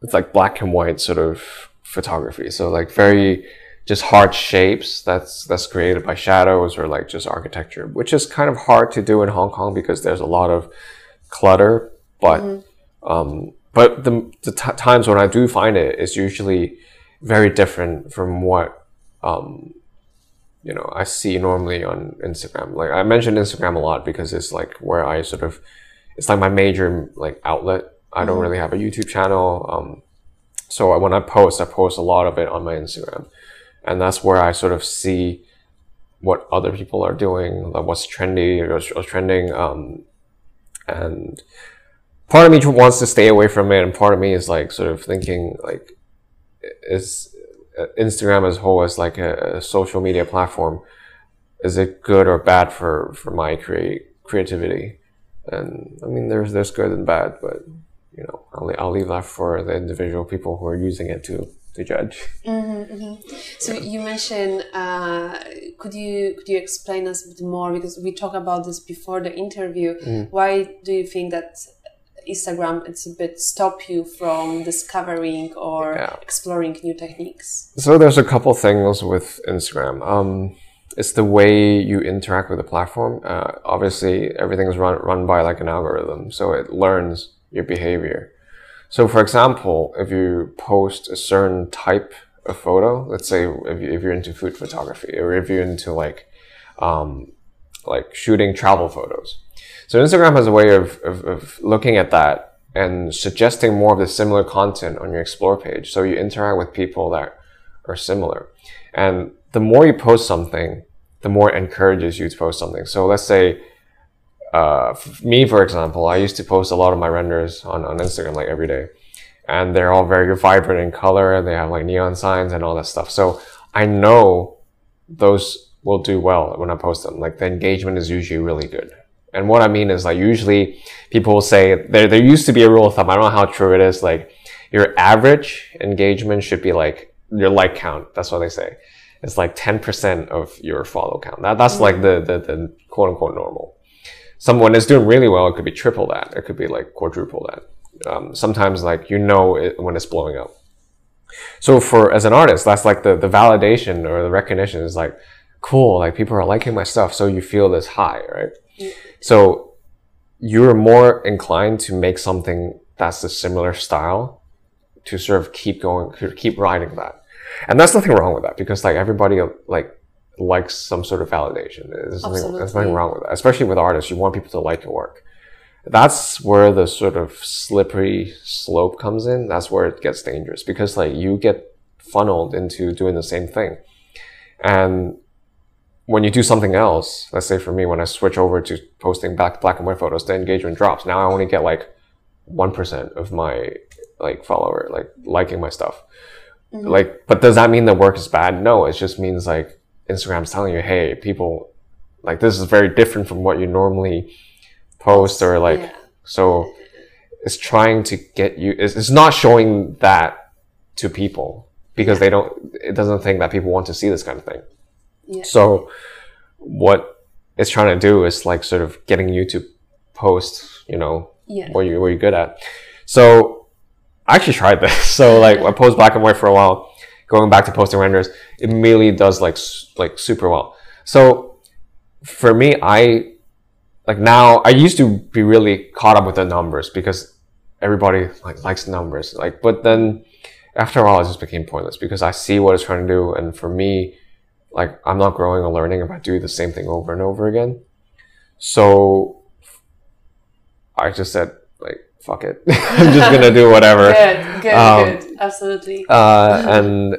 it's like black and white sort of photography. So like very just hard shapes. That's that's created by shadows or like just architecture which is kind of hard to do in Hong Kong because there's a lot of clutter. But um but the, the times when I do find it is usually very different from what um you know I see normally on Instagram. Like I mentioned Instagram a lot because it's like where I sort of it's like my major like outlet. I don't really have a YouTube channel, um, so when I post, I post a lot of it on my Instagram, and that's where I sort of see what other people are doing, like what's trendy or, or trending, um, and part of me wants to stay away from it, and part of me is like sort of thinking like is Instagram as a whole as like a, a social media platform, is it good or bad for for my create creativity? And I mean, there's there's good and bad, but you know, I'll I'll leave that for the individual people who are using it to to judge. Mm-hmm. So you mentioned, uh, could you could you explain us a bit more because we talked about this before the interview. Mm. Why do you think that Instagram it's a bit stop you from discovering or Yeah. exploring new techniques? So there's a couple things with Instagram. Um, it's the way you interact with the platform. Uh, obviously, everything is run run by like an algorithm, so it learns your behavior. So, for example, if you post a certain type of photo, let's say if, you, if you're into food photography or if you're into like um, like shooting travel photos. So Instagram has a way of, of, of looking at that and suggesting more of the similar content on your explore page. So you interact with people that are similar. And the more you post something, the more it encourages you to post something. So let's say, uh, me, for example, I used to post a lot of my renders on, on Instagram like every day. And they're all very vibrant in color. They have like neon signs and all that stuff. So I know those will do well when I post them. Like the engagement is usually really good. And what I mean is like usually people will say there there used to be a rule of thumb. I don't know how true it is. Like your average engagement should be like your like count. That's what they say. it's like 10% of your follow count. That, that's like the, the, the quote unquote normal. Someone is doing really well, it could be triple that. It could be like quadruple that. Um, sometimes like you know it when it's blowing up. So for as an artist, that's like the, the validation or the recognition is like cool, like people are liking my stuff, so you feel this high, right? So you're more inclined to make something that's a similar style to sort of keep going, keep riding that. And that's nothing wrong with that because like everybody like likes some sort of validation. There's nothing, there's nothing wrong with that. Especially with artists, you want people to like your work. That's where the sort of slippery slope comes in. That's where it gets dangerous because like you get funneled into doing the same thing. And when you do something else, let's say for me, when I switch over to posting back black and white photos, the engagement drops. Now I only get like one percent of my like follower like liking my stuff. Mm-hmm. Like, but does that mean the work is bad? No, it just means like Instagram's telling you, hey, people, like this is very different from what you normally post or like. Yeah. So it's trying to get you. It's, it's not showing that to people because they don't. It doesn't think that people want to see this kind of thing. Yeah. So what it's trying to do is like sort of getting you to post, you know, Yeah. what you what you're good at. So I actually tried this. <laughs> So like I posed black and white for a while, going back to posting renders, it immediately does like like super well. So for me, I like now I used to be really caught up with the numbers because everybody like likes numbers. Like, but then after a while, it just became pointless because I see what it's trying to do, and for me, like I'm not growing or learning if I do the same thing over and over again. So I just said like fuck it, <laughs> I'm just gonna do whatever. <laughs> Good, good, Um, good. Absolutely. Uh, and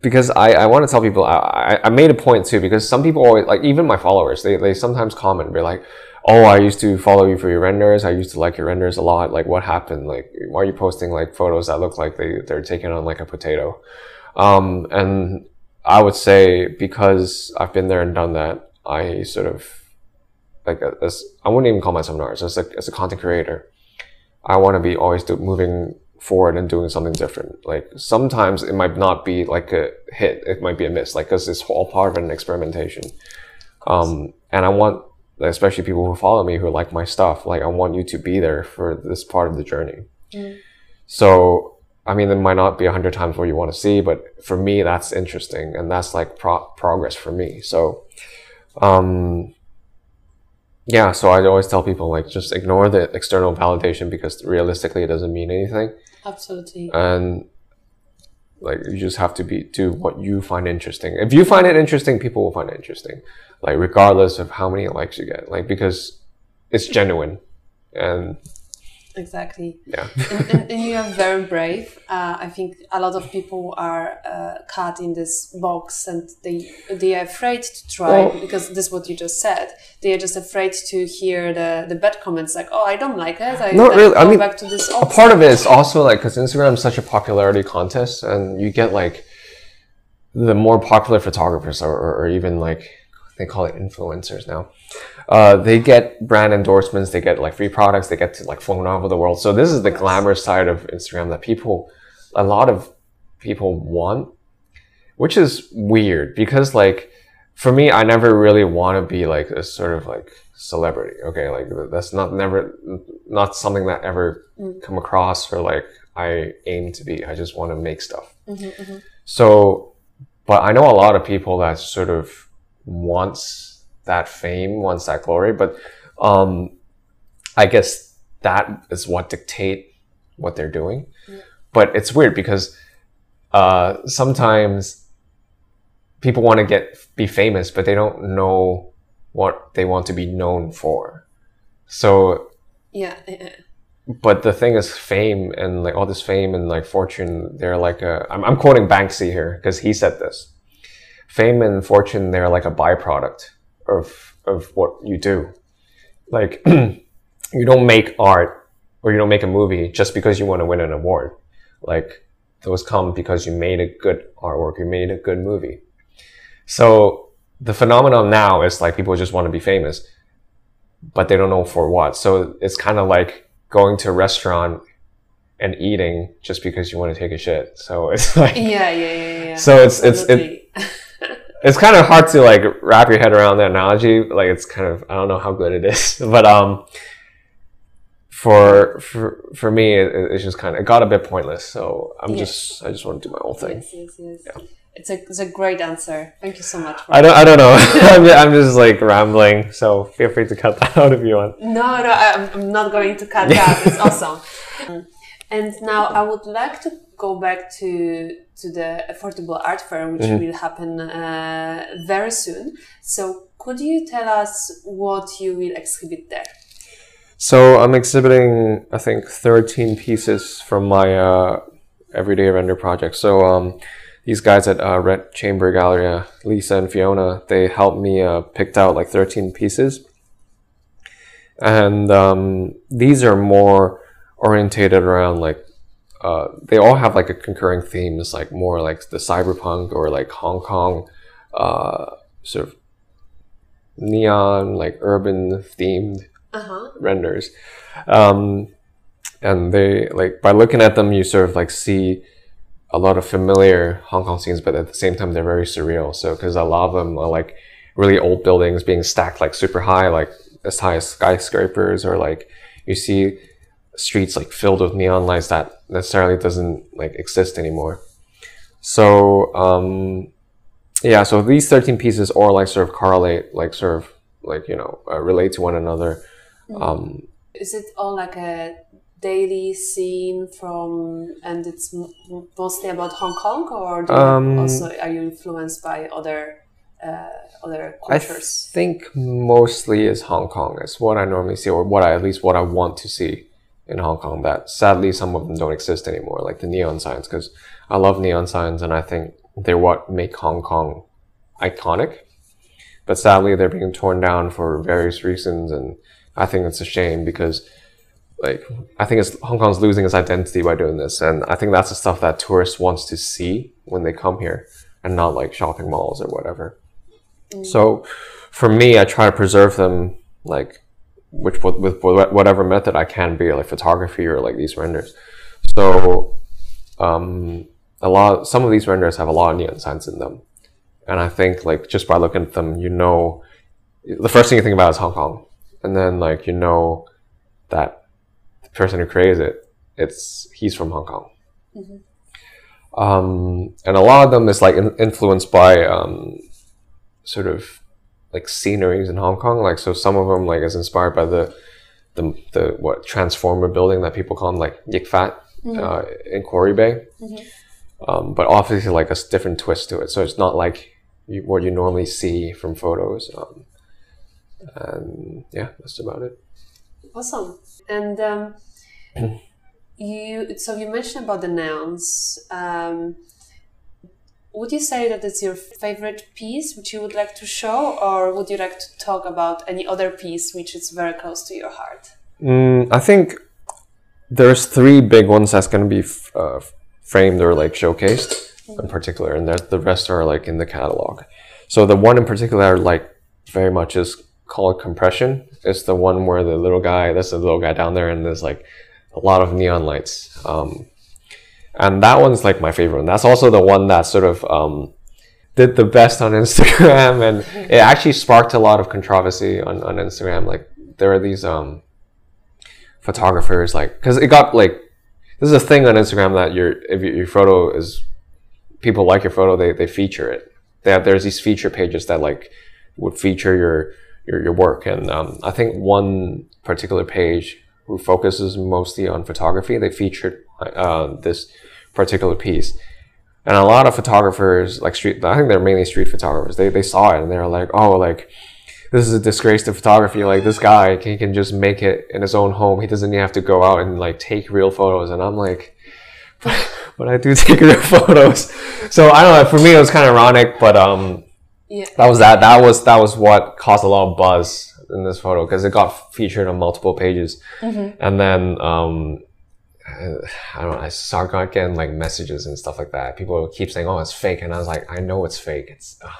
because I, I want to tell people, I, I- made a point too, because some people always, like, even my followers, they, they sometimes comment, be like, oh, I used to follow you for your renders. I used to like your renders a lot. Like, what happened? Like, why are you posting like photos that look like they, they're taken on like a potato? Um, and I would say because I've been there and done that, I sort of, like, as, I wouldn't even call myself an artist, as a, as a content creator. I want to be always do, moving forward and doing something different. Like sometimes it might not be like a hit; it might be a miss. Like because it's all part of an experimentation. Um, and I want, especially people who follow me who like my stuff, like I want you to be there for this part of the journey. So I mean, it might not be a hundred times what you want to see, but for me, that's interesting, and that's like pro- progress for me. So, um, yeah. So I always tell people like just ignore the external validation because realistically, it doesn't mean anything Absolutely. and like you just have to be do what you find interesting if you find it interesting people will find it interesting like regardless of how many likes you get like because it's genuine and Exactly. yeah and, and, and you are very brave. Uh, I think a lot of people are uh, caught in this box and they they are afraid to try Well- because this is what you just said. They are just afraid to hear the, the bad comments like, "Oh, I don't like it." I Not really. I mean, back to this a part of it is also like because instagram is such a popularity contest and you get like the more popular photographers or, or, or even like they call it influencers now uh, they get brand endorsements they get like free products they get to like flown all over the world. So this is the glamorous side of instagram that people a lot of people want which is weird because like for me i never really want to be like a sort of like celebrity okay? Like that's not never not something that ever mm. come across or like i aim to be. I just want to make stuff. Mm-hmm, mm-hmm. So but i know a lot of people that sort of wants that fame wants that glory but um i guess that is what dictate what they're doing. But it's weird because uh sometimes people want to get be famous but they don't know what they want to be known for. So Yeah, yeah. but the thing is fame and like all this fame and like fortune they're like a i'm, I'm quoting banksy here because he said this. Fame and fortune they're like a byproduct of of what you do. Like <clears throat> you don't make art or you don't make a movie just because you want to win an award. Like those come because you made a good artwork you made a good movie. So the phenomenon now is like people just want to be famous but they don't know for what. So it's kind of like going to a restaurant and eating just because you want to take a shit. So it's <laughs> like Yeah, yeah, yeah, yeah. so it's it's it. It's kind of hard to like wrap your head around the analogy. Like it's kind of I don't know how good it is, <laughs> but um, for for for me, it, it's just kind of it got a bit pointless. So I'm Yes. just I just want to do my own thing. Yes, yes, yes. Yeah. It's a it's a great answer. Thank you so much. For I don't I don't know. <laughs> I'm, just, <laughs> I'm just like rambling. So feel free to cut that out if you want. No, no, I'm, I'm not going to cut that. It's awesome. And now I would like to go back to to the affordable art fair, which will happen uh, very soon. So, could you tell us what you will exhibit there? So I'm exhibiting, I think, 13 pieces from my uh, everyday render project. So um, these guys at uh, Red Chamber Gallery, Lisa and Fiona, they helped me uh, picked out like 13 pieces, and um, these are more orientated around like uh, they all have like a concurring themes, like more like the cyberpunk or like Hong Kong, uh, sort of neon, like urban themed Uh huh. renders. Um, and they like by looking at them, you sort of like see a lot of familiar Hong Kong scenes, but at the same time, they're very surreal. So because a lot of them are like really old buildings being stacked like super high, like as high as skyscrapers, or like you see streets like filled with neon lights that necessarily doesn't like exist anymore. So um, yeah, so these thirteen pieces all like sort of correlate, like sort of like you know uh, relate to one another. Um, Is it all like a daily scene from, and it's mostly about Hong Kong, or Um, also are you influenced by other uh, other I think mostly is Hong Kong. It's what I normally see, or what I at least what I want to see in Hong Kong. That sadly some of them don't exist anymore, like the neon signs. Because I love neon signs, and I think they're what make Hong Kong iconic. But sadly, they're being torn down for various reasons, and I think it's a shame because, like, I think it's Hong Kong's losing its identity by doing this, and I think that's the stuff that tourists wants to see when they come here, and not like shopping malls or whatever. Mm. So, for me, I try to preserve them, like, which with, with whatever method I can be, like photography or like these renders. So, um, a lot, some of these renders have a lot of neon signs in them, and I think like just by looking at them, you know, the first thing you think about is Hong Kong, and then like you know that the person who created it, it's he's from Hong Kong. Um, and a lot of them is like in, influenced by um, sort of like sceneries in Hong Kong. Like so, some of them like is inspired by the the, the what transformer building that people call them like Yik Fat uh, in Quarry Bay. Um, but obviously like a different twist to it. So it's not like you, what you normally see from photos. Um, and yeah, that's about it. Awesome. And um, <clears throat> you so you mentioned about the nouns. Would you say that it's your favorite piece which you would like to show, or would you like to talk about any other piece which is very close to your heart? Mm, I think there's three big ones that's going to be f- uh, framed or like showcased in particular, and the rest are like in the catalog. So the one in particular, like very much is called compression. It's the one where the little guy, that's the little guy down there, and there's like a lot of neon lights. Um, and that one's like my favorite one. That's also the one that sort of um, did the best on <laughs> Instagram, and it actually sparked a lot of controversy on, on Instagram. Like there are these um, photographers like because it got like this is a thing on Instagram that your if your, your photo is people like your photo they, they feature it they have there's these feature pages that like would feature your your, your work and um, I think one particular page who focuses mostly on photography they featured uh, this particular piece and a lot of photographers like street I think they're mainly street photographers they, they saw it and they were like oh like this is a disgrace to photography. Like this guy, he can just make it in his own home. He doesn't even have to go out and like take real photos. And I'm like, <laughs> but I do take <laughs> real photos. So I don't know. For me, it was kind of ironic, but um, Yeah. that was that. That was that was what caused a lot of buzz in this photo because it got featured on multiple pages. And then um, I don't know. I started getting like messages and stuff like that. People keep saying, "Oh, it's fake," and I was like, "I know it's fake." It's ugh.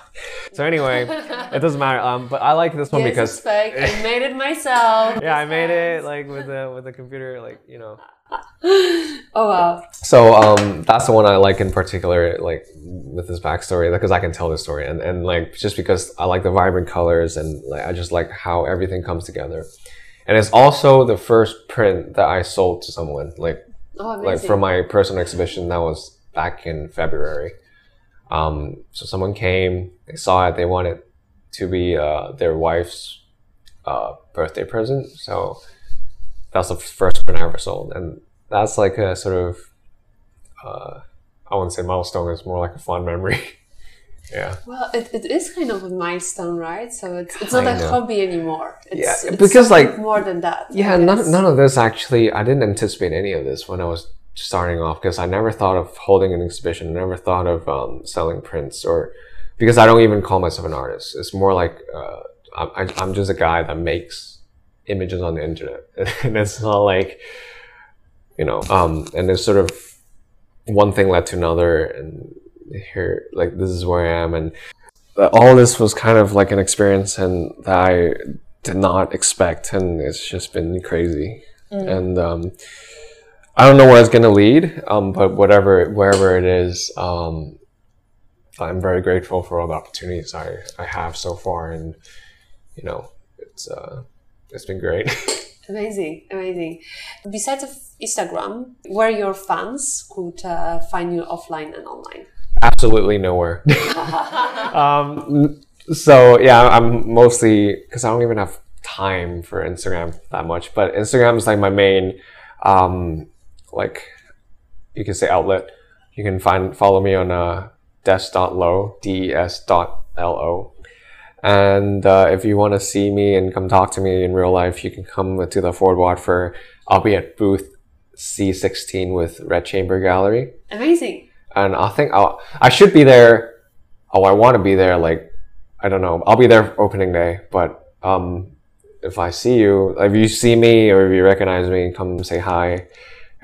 so anyway. <laughs> it doesn't matter. Um, but I like this one yes, because it's fake. I made it myself. <laughs> yeah, I made it like with the with the computer, like you know. <gasps> oh wow. So um, that's the one I like in particular, like with this backstory, because I can tell the story, and and like just because I like the vibrant colors and like I just like how everything comes together, and it's also the first print that I sold to someone, like Oh, like from my personal exhibition that was back in February. Um, so someone came, they saw it, they wanted to be uh, their wife's uh, birthday present. So that's the first print I ever sold, and that's like a sort of uh, I wouldn't say milestone. It's more like a fond memory. <laughs> yeah. Well, it, it is kind of a milestone, right? So it's it's not a hobby anymore. It's, Yeah, it's because, like- more than that. Yeah, none, none of this actually, I didn't anticipate any of this when I was starting off because I never thought of holding an exhibition, never thought of um, selling prints or because I don't even call myself an artist. It's more like uh, I'm, I- I'm just a guy that makes images on the internet. <laughs> and it's not like, you know, um, and it's sort of one thing led to another and here, like, this is where I am. And all this was kind of like an experience and that I did not expect, and it's just been crazy. And um, I don't know where it's gonna lead, um, but whatever, wherever it is, um, I'm very grateful for all the opportunities I, I have so far, and you know, it's uh, it's been great. <laughs> Amazing, amazing. Besides Instagram, where your fans could uh, find you offline and online? Absolutely nowhere. <laughs> um, so yeah, I'm mostly because I don't even have time for Instagram that much. But Instagram is like my main, um, like you can say outlet. You can find follow me on uh, des.lo, d e s dot l o. And uh, if you want to see me and come talk to me in real life, you can come to the Affordable Art Fair. I'll be at booth C16 with Red Chamber Gallery Amazing. And I think I'll I should be there. Oh, I want to be there. Like I don't know. I'll be there for opening day, but um, if I see you, if you see me or if you recognize me, come say hi,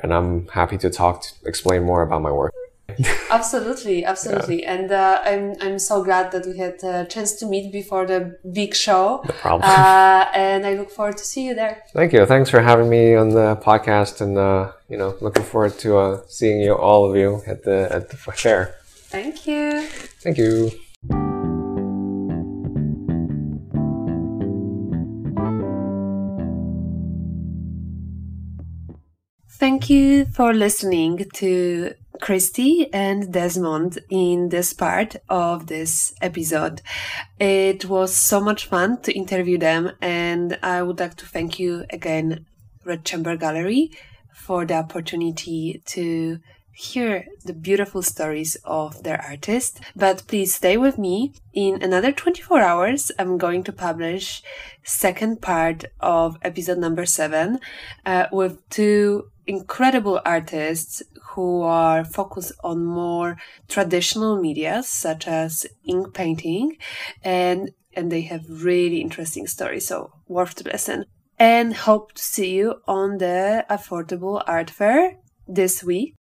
and I'm happy to talk, to explain more about my work. <laughs> Absolutely, absolutely. And uh, I'm I'm so glad that we had a chance to meet before the big show. No problem. Uh, and I look forward to see you there. Thank you. Thanks for having me on the podcast, and uh, you know, looking forward to uh, seeing you, all of you, at the at the fair. Thank you. Thank you. Thank you for listening to Christy and Desmond in this part of this episode. It was so much fun to interview them, and I would like to thank you again, Red Chamber Gallery, for the opportunity to hear the beautiful stories of their artists. But please stay with me. In another 24 hours, I'm going to publish second part of episode number seven uh, with two incredible artists who are focused on more traditional media such as ink painting and and they have really interesting stories so worth to listen and hope to see you on the affordable art fair this week